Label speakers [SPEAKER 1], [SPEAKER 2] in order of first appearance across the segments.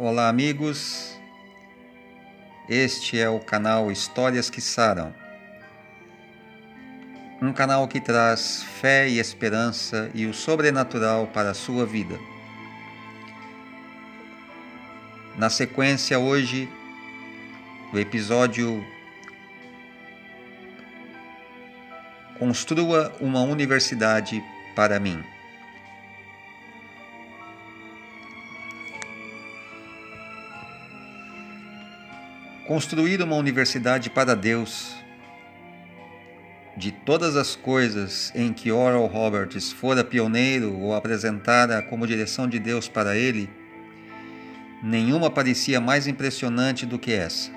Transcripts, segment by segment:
[SPEAKER 1] Olá, amigos. Este é o canal Histórias que Saram. Um canal que traz fé e esperança e o sobrenatural para a sua vida. Na sequência, hoje, o episódio Construa uma universidade para mim. Construir uma universidade para Deus. De todas as coisas em que Oral Roberts fora pioneiro ou apresentara como direção de Deus para ele, nenhuma parecia mais impressionante do que essa.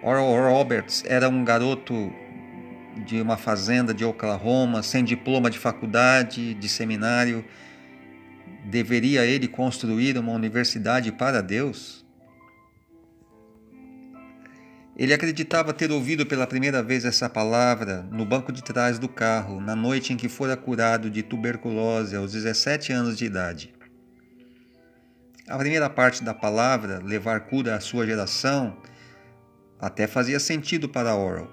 [SPEAKER 1] Oral Roberts era um garoto de uma fazenda de Oklahoma, sem diploma de faculdade, de seminário. Deveria ele construir uma universidade para Deus? Ele acreditava ter ouvido pela primeira vez essa palavra no banco de trás do carro, na noite em que fora curado de tuberculose aos 17 anos de idade. A primeira parte da palavra, levar cura à sua geração, até fazia sentido para Oral.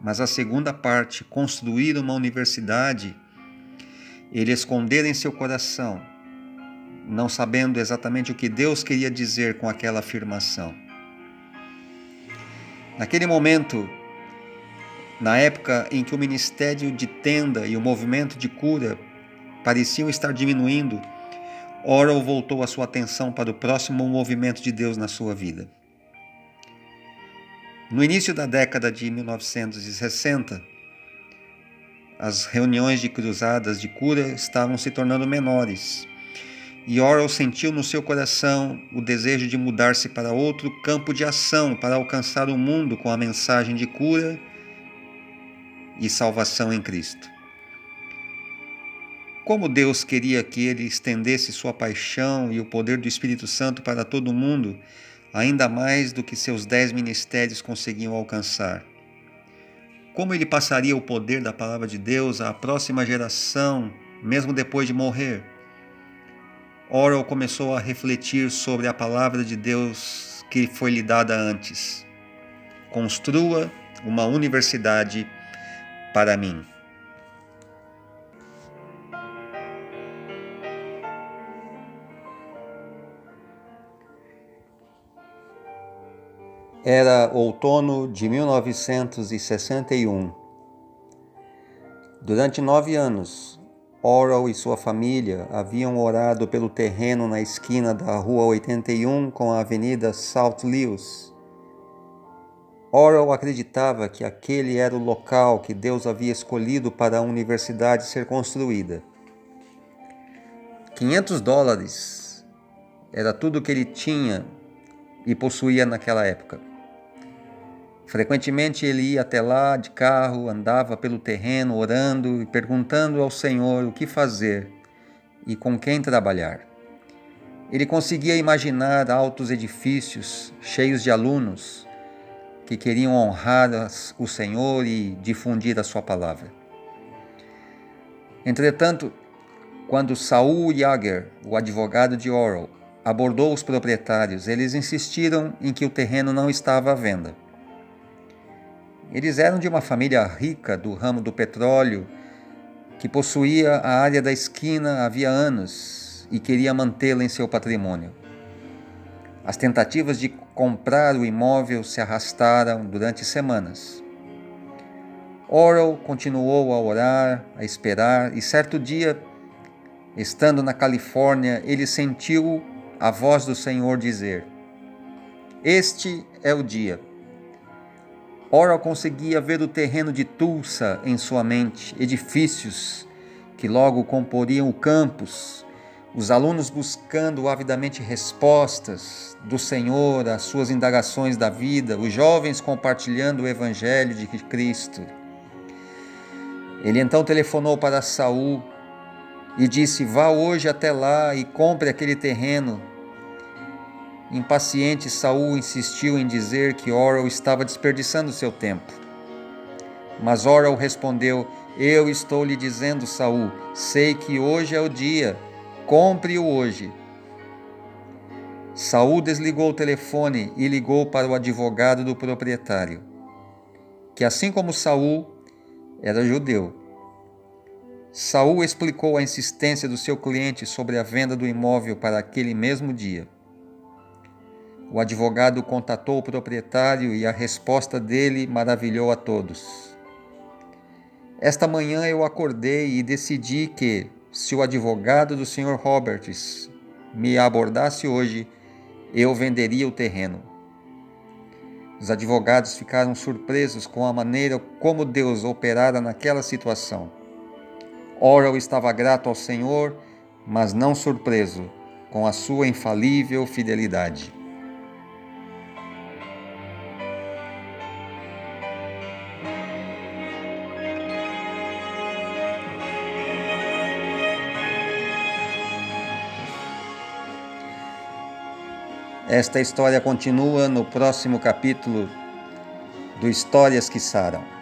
[SPEAKER 1] Mas a segunda parte, construir uma universidade, ele escondera em seu coração, não sabendo exatamente o que Deus queria dizer com aquela afirmação. Naquele momento, na época em que o ministério de tenda e o movimento de cura pareciam estar diminuindo, Oral voltou a sua atenção para o próximo movimento de Deus na sua vida. No início da década de 1960, as reuniões de cruzadas de cura estavam se tornando menores e Orwell sentiu no seu coração o desejo de mudar-se para outro campo de ação para alcançar o mundo com a mensagem de cura e salvação em Cristo. Como Deus queria que ele estendesse sua paixão e o poder do Espírito Santo para todo o mundo, ainda mais do que seus dez ministérios conseguiam alcançar. Como ele passaria o poder da palavra de Deus à próxima geração, mesmo depois de morrer? Orwell começou a refletir sobre a palavra de Deus que foi lhe dada antes. Construa uma universidade para mim. Era outono de 1961. Durante nove anos, Oral e sua família haviam orado pelo terreno na esquina da Rua 81 com a Avenida South Lewis. Oral acreditava que aquele era o local que Deus havia escolhido para a universidade ser construída. 500 dólares era tudo que ele tinha e possuía naquela época. Frequentemente ele ia até lá de carro, andava pelo terreno orando e perguntando ao Senhor o que fazer e com quem trabalhar. Ele conseguia imaginar altos edifícios cheios de alunos que queriam honrar o Senhor e difundir a sua palavra. Entretanto, quando Saul Jager, o advogado de Oral, abordou os proprietários, eles insistiram em que o terreno não estava à venda. Eles eram de uma família rica do ramo do petróleo, que possuía a área da esquina havia anos e queria mantê-la em seu patrimônio. As tentativas de comprar o imóvel se arrastaram durante semanas. Oral continuou a orar, a esperar, e certo dia, estando na Califórnia, ele sentiu a voz do Senhor dizer: Este é o dia Ora conseguia ver o terreno de Tulsa em sua mente, edifícios que logo comporiam o campus, os alunos buscando avidamente respostas do Senhor às suas indagações da vida, os jovens compartilhando o evangelho de Cristo. Ele então telefonou para Saul e disse: Vá hoje até lá e compre aquele terreno Impaciente, Saul insistiu em dizer que Oral estava desperdiçando seu tempo. Mas Oral respondeu: Eu estou lhe dizendo, Saul, sei que hoje é o dia. Compre-o hoje. Saul desligou o telefone e ligou para o advogado do proprietário, que assim como Saul era judeu. Saul explicou a insistência do seu cliente sobre a venda do imóvel para aquele mesmo dia. O advogado contatou o proprietário e a resposta dele maravilhou a todos. Esta manhã eu acordei e decidi que, se o advogado do Sr. Roberts me abordasse hoje, eu venderia o terreno. Os advogados ficaram surpresos com a maneira como Deus operara naquela situação. Ora, eu estava grato ao Senhor, mas não surpreso com a sua infalível fidelidade. Esta história continua no próximo capítulo do Histórias que Saram.